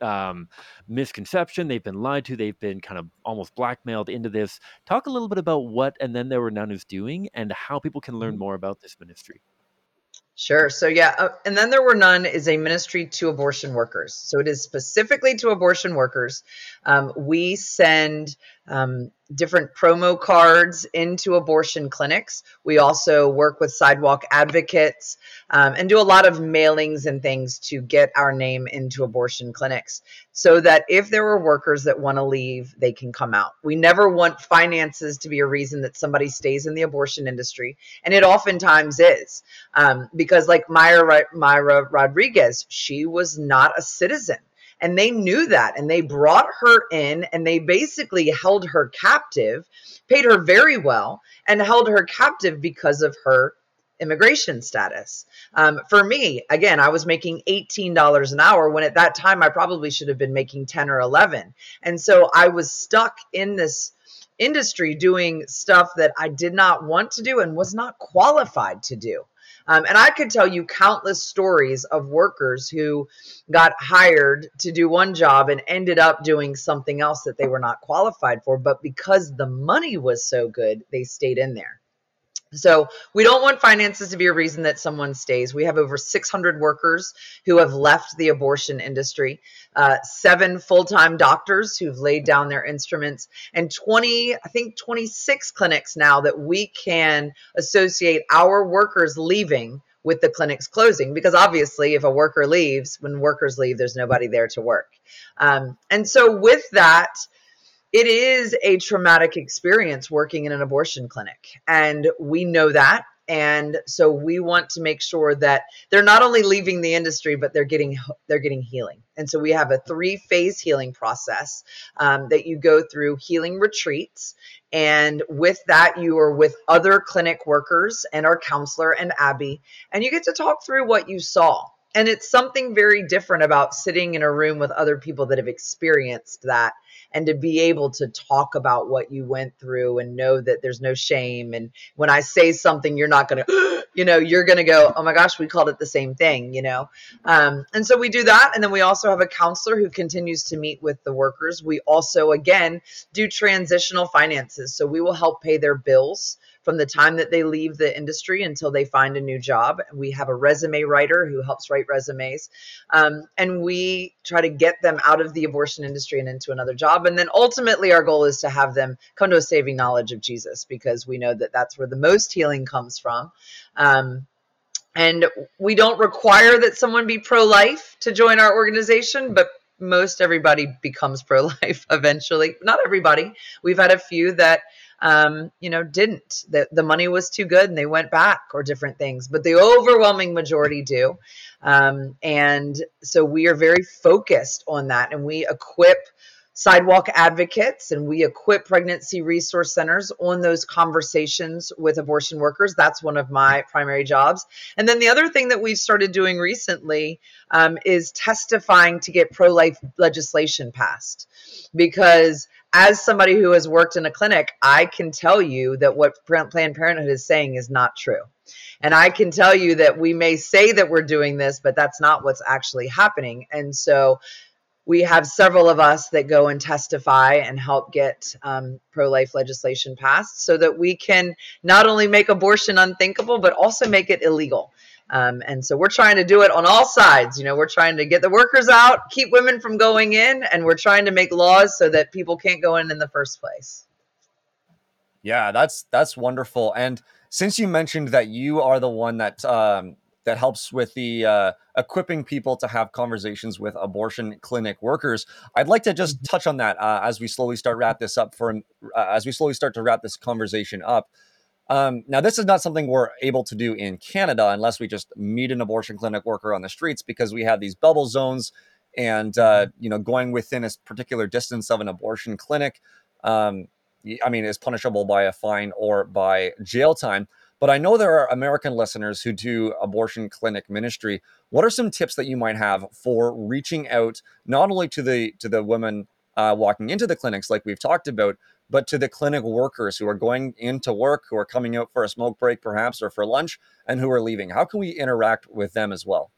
um, misconception. They've been lied to. They've been kind of almost blackmailed into this. Talk a little bit about what and then there were none is doing and how people can learn mm-hmm. more about this ministry. Sure. So, yeah. Uh, and then there were none is a ministry to abortion workers. So, it is specifically to abortion workers. Um, we send um, different promo cards into abortion clinics. We also work with sidewalk advocates um, and do a lot of mailings and things to get our name into abortion clinics so that if there are workers that want to leave, they can come out. We never want finances to be a reason that somebody stays in the abortion industry, and it oftentimes is um, because, like Mayra, Mayra Rodriguez, she was not a citizen and they knew that and they brought her in and they basically held her captive, paid her very well, and held her captive because of her immigration status. Um, for me, again, I was making $18 an hour when at that time I probably should have been making 10 or 11. And so I was stuck in this industry doing stuff that I did not want to do and was not qualified to do. Um, and I could tell you countless stories of workers who got hired to do one job and ended up doing something else that they were not qualified for. But because the money was so good, they stayed in there. So we don't want finances to be a reason that someone stays. We have over 600 workers who have left the abortion industry, uh, seven full-time doctors who've laid down their instruments, and 20, I think 26 clinics now that we can associate our workers leaving with the clinics closing because obviously if a worker leaves when workers leave there's nobody there to work um, and so with that it is a traumatic experience working in an abortion clinic. And we know that. And so we want to make sure that they're not only leaving the industry, but they're getting they're getting healing. And so we have a three phase healing process um, that you go through healing retreats. And with that, you are with other clinic workers and our counselor and Abby, and you get to talk through what you saw and it's something very different about sitting in a room with other people that have experienced that and to be able to talk about what you went through and know that there's no shame. And when I say something, you're not going (gasps) to, you know, you're going to go, oh my gosh, we called it the same thing, you know? Um, and so we do that. And then we also have a counselor who continues to meet with the workers. We also, again, do transitional finances. So we will help pay their bills from the time that they leave the industry until they find a new job. We have a resume writer who helps write resumes. Um, and we try to get them out of the abortion industry and into another job. And then ultimately, our goal is to have them come to a saving knowledge of Jesus because we know that that's where the most healing comes from. Um, and we don't require that someone be pro life to join our organization, but most everybody becomes pro life (laughs) eventually. Not everybody. We've had a few that um, you know, didn't. The, the money was too good and they went back or different things, but the overwhelming majority do. Um, and so we are very focused on that and we equip sidewalk advocates and we equip pregnancy resource centers on those conversations with abortion workers. That's one of my primary jobs. And then the other thing that we've started doing recently um, is testifying to get pro life legislation passed because as somebody who has worked in a clinic, I can tell you that what Planned Parenthood is saying is not true. And I can tell you that we may say that we're doing this, but that's not what's actually happening. And so we have several of us that go and testify and help get um, pro life legislation passed so that we can not only make abortion unthinkable, but also make it illegal. Um, and so we're trying to do it on all sides. You know, we're trying to get the workers out, keep women from going in, and we're trying to make laws so that people can't go in in the first place. Yeah, that's that's wonderful. And since you mentioned that you are the one that um, that helps with the uh, equipping people to have conversations with abortion clinic workers, I'd like to just mm-hmm. touch on that uh, as we slowly start wrap this up for uh, as we slowly start to wrap this conversation up. Um, now, this is not something we're able to do in Canada unless we just meet an abortion clinic worker on the streets because we have these bubble zones and, uh, mm-hmm. you know, going within a particular distance of an abortion clinic, um, I mean, is punishable by a fine or by jail time. But I know there are American listeners who do abortion clinic ministry. What are some tips that you might have for reaching out not only to the to the women uh, walking into the clinics, like we've talked about, but to the clinic workers who are going into work, who are coming out for a smoke break, perhaps, or for lunch, and who are leaving? How can we interact with them as well?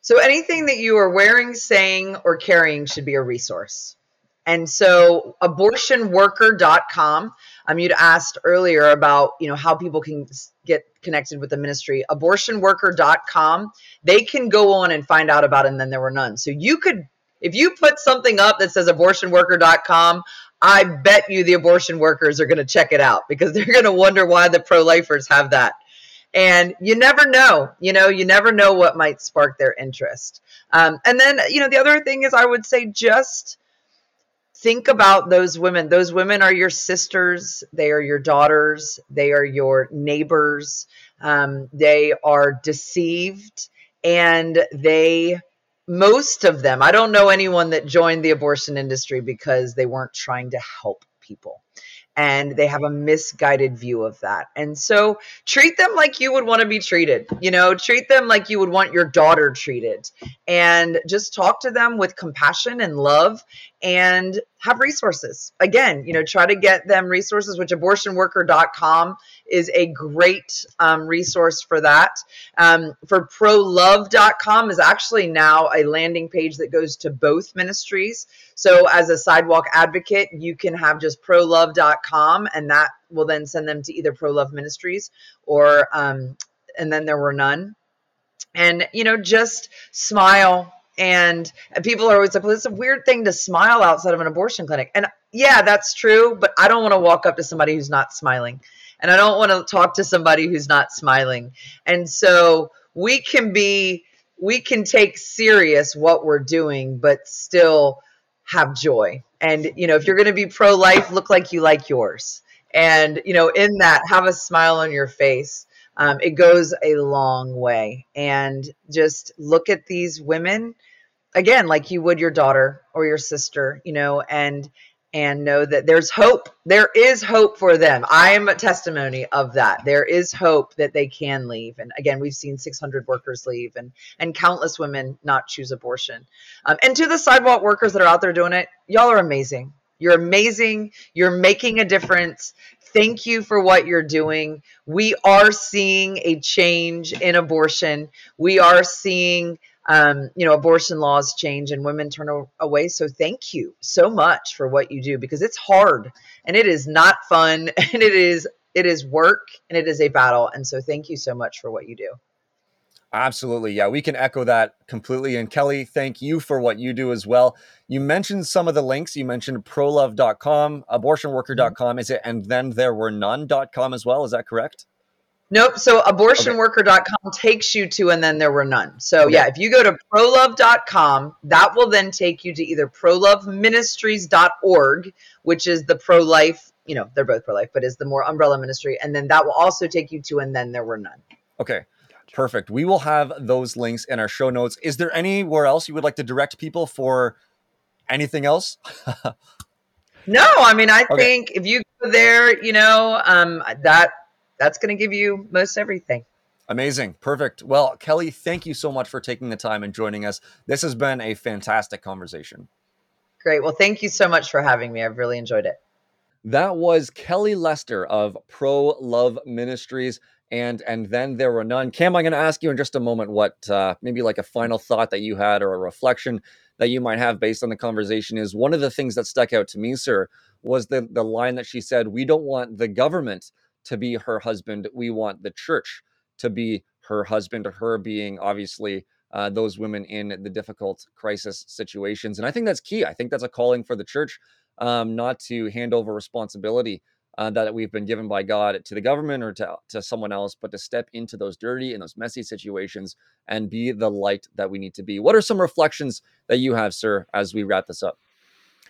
So, anything that you are wearing, saying, or carrying should be a resource. And so, abortionworker.com. Um, you'd asked earlier about you know how people can get connected with the ministry. Abortionworker.com. They can go on and find out about it, and then there were none. So you could if you put something up that says abortionworker.com, I bet you the abortion workers are going to check it out because they're going to wonder why the pro lifers have that. And you never know, you know, you never know what might spark their interest. Um, and then, you know, the other thing is I would say just think about those women. Those women are your sisters, they are your daughters, they are your neighbors, um, they are deceived, and they most of them, I don't know anyone that joined the abortion industry because they weren't trying to help people. and they have a misguided view of that. And so treat them like you would want to be treated. You know, treat them like you would want your daughter treated. And just talk to them with compassion and love and have resources. Again, you know, try to get them resources, which abortionworker.com is a great um, resource for that. Um, for prolove.com is actually now a landing page that goes to both ministries. So as a sidewalk advocate, you can have just prolove.com and that will then send them to either ProLove Ministries or um, and then there were none. And you know, just smile and people are always like, well, it's a weird thing to smile outside of an abortion clinic. And yeah, that's true, but I don't want to walk up to somebody who's not smiling. And I don't want to talk to somebody who's not smiling. And so we can be, we can take serious what we're doing, but still have joy. And, you know, if you're going to be pro life, look like you like yours. And, you know, in that, have a smile on your face. Um, it goes a long way. And just look at these women again, like you would your daughter or your sister, you know, and and know that there's hope. There is hope for them. I am a testimony of that. There is hope that they can leave. And again, we've seen 600 workers leave and and countless women not choose abortion. Um, and to the sidewalk workers that are out there doing it, y'all are amazing. You're amazing. You're making a difference. Thank you for what you're doing. We are seeing a change in abortion. We are seeing um, you know, abortion laws change and women turn away. So thank you so much for what you do because it's hard and it is not fun (laughs) and it is it is work and it is a battle. And so thank you so much for what you do. Absolutely. Yeah, we can echo that completely. And Kelly, thank you for what you do as well. You mentioned some of the links. You mentioned prolove.com, mm-hmm. abortionworker.com. Is it and then there were none.com as well? Is that correct? Nope. So abortionworker.com takes you to, and then there were none. So okay. yeah, if you go to prolove.com, that will then take you to either proloveministries.org, which is the pro life, you know, they're both pro life, but is the more umbrella ministry. And then that will also take you to, and then there were none. Okay. Perfect. We will have those links in our show notes. Is there anywhere else you would like to direct people for anything else? no, I mean, I okay. think if you go there, you know, um, that that's going to give you most everything. Amazing. Perfect. Well, Kelly, thank you so much for taking the time and joining us. This has been a fantastic conversation. Great. Well, thank you so much for having me. I've really enjoyed it. That was Kelly Lester of Pro Love Ministries. And and then there were none. Cam, I'm going to ask you in just a moment what uh, maybe like a final thought that you had or a reflection that you might have based on the conversation is one of the things that stuck out to me, sir, was the the line that she said, "We don't want the government to be her husband. We want the church to be her husband, her being obviously uh, those women in the difficult crisis situations. And I think that's key. I think that's a calling for the church um, not to hand over responsibility uh, that we've been given by God to the government or to, to someone else, but to step into those dirty and those messy situations and be the light that we need to be. What are some reflections that you have, sir, as we wrap this up?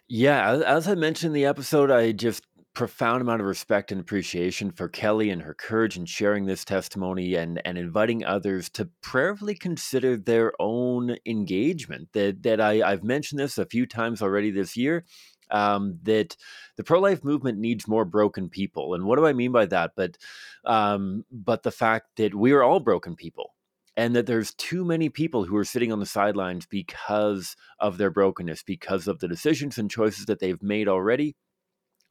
Yeah, as I mentioned in the episode, I just profound amount of respect and appreciation for Kelly and her courage in sharing this testimony and and inviting others to prayerfully consider their own engagement. That that I, I've mentioned this a few times already this year. Um, that the pro life movement needs more broken people, and what do I mean by that? But um, but the fact that we are all broken people, and that there's too many people who are sitting on the sidelines because of their brokenness, because of the decisions and choices that they've made already,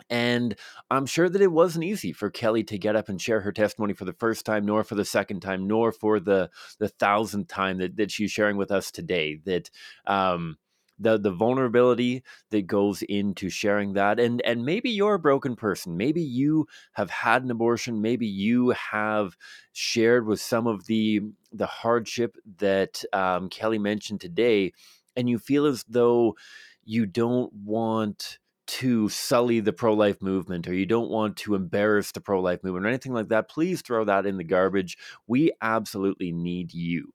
and I'm sure that it wasn't easy for Kelly to get up and share her testimony for the first time, nor for the second time, nor for the the thousandth time that, that she's sharing with us today. That um, the the vulnerability that goes into sharing that, and and maybe you're a broken person. Maybe you have had an abortion. Maybe you have shared with some of the the hardship that um, Kelly mentioned today, and you feel as though you don't want to sully the pro life movement or you don't want to embarrass the pro life movement or anything like that, please throw that in the garbage. We absolutely need you.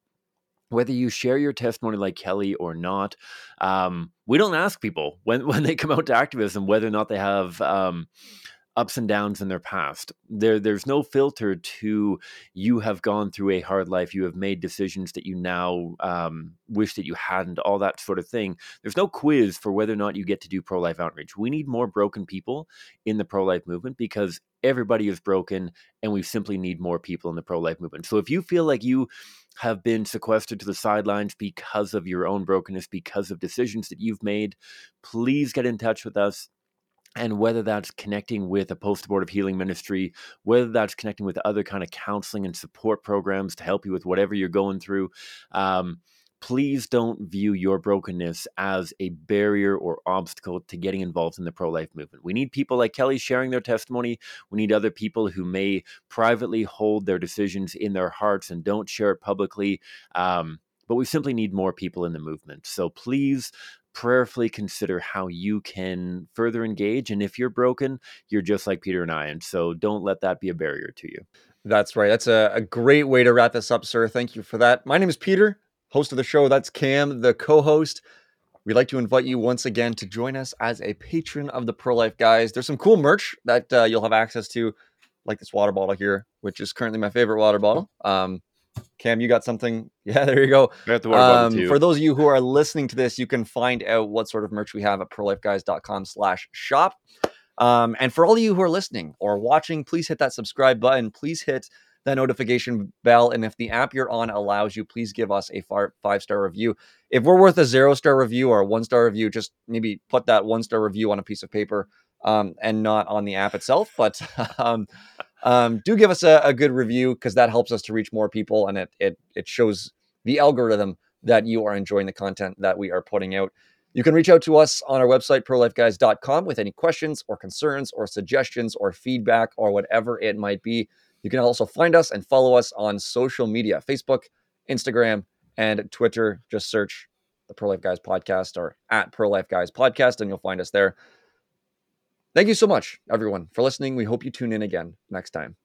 Whether you share your testimony like Kelly or not, um, we don't ask people when, (laughs) when they come out to activism whether or not they have um, ups and downs in their past. There, there's no filter to you have gone through a hard life. You have made decisions that you now um, wish that you hadn't. All that sort of thing. There's no quiz for whether or not you get to do pro life outreach. We need more broken people in the pro life movement because everybody is broken, and we simply need more people in the pro life movement. So if you feel like you have been sequestered to the sidelines because of your own brokenness, because of decisions that you've made, please get in touch with us and whether that's connecting with a post-abortive healing ministry whether that's connecting with other kind of counseling and support programs to help you with whatever you're going through um, please don't view your brokenness as a barrier or obstacle to getting involved in the pro-life movement. We need people like kelly sharing their testimony. We need other people who may privately hold their decisions in their hearts and don't share it publicly um, but we simply need more people in the movement. So please prayerfully consider how you can further engage. And if you're broken, you're just like Peter and I. And so don't let that be a barrier to you. That's right. That's a, a great way to wrap this up, sir. Thank you for that. My name is Peter, host of the show. That's Cam, the co host. We'd like to invite you once again to join us as a patron of the Pro Life Guys. There's some cool merch that uh, you'll have access to, like this water bottle here, which is currently my favorite water bottle. Um, Cam, you got something? (laughs) Yeah, there you go. Um, for those of you who are listening to this, you can find out what sort of merch we have at prolifeguys.com slash shop. Um, and for all of you who are listening or watching, please hit that subscribe button. Please hit that notification bell. And if the app you're on allows you, please give us a five star review. If we're worth a zero star review or a one star review, just maybe put that one star review on a piece of paper um, and not on the app itself. But (laughs) um, um, do give us a, a good review because that helps us to reach more people and it, it it shows the algorithm that you are enjoying the content that we are putting out. You can reach out to us on our website, prolifeguys.com, with any questions or concerns or suggestions or feedback or whatever it might be. You can also find us and follow us on social media Facebook, Instagram, and Twitter. Just search the Pro Life Guys podcast or at Pro Life Guys podcast, and you'll find us there. Thank you so much, everyone, for listening. We hope you tune in again next time.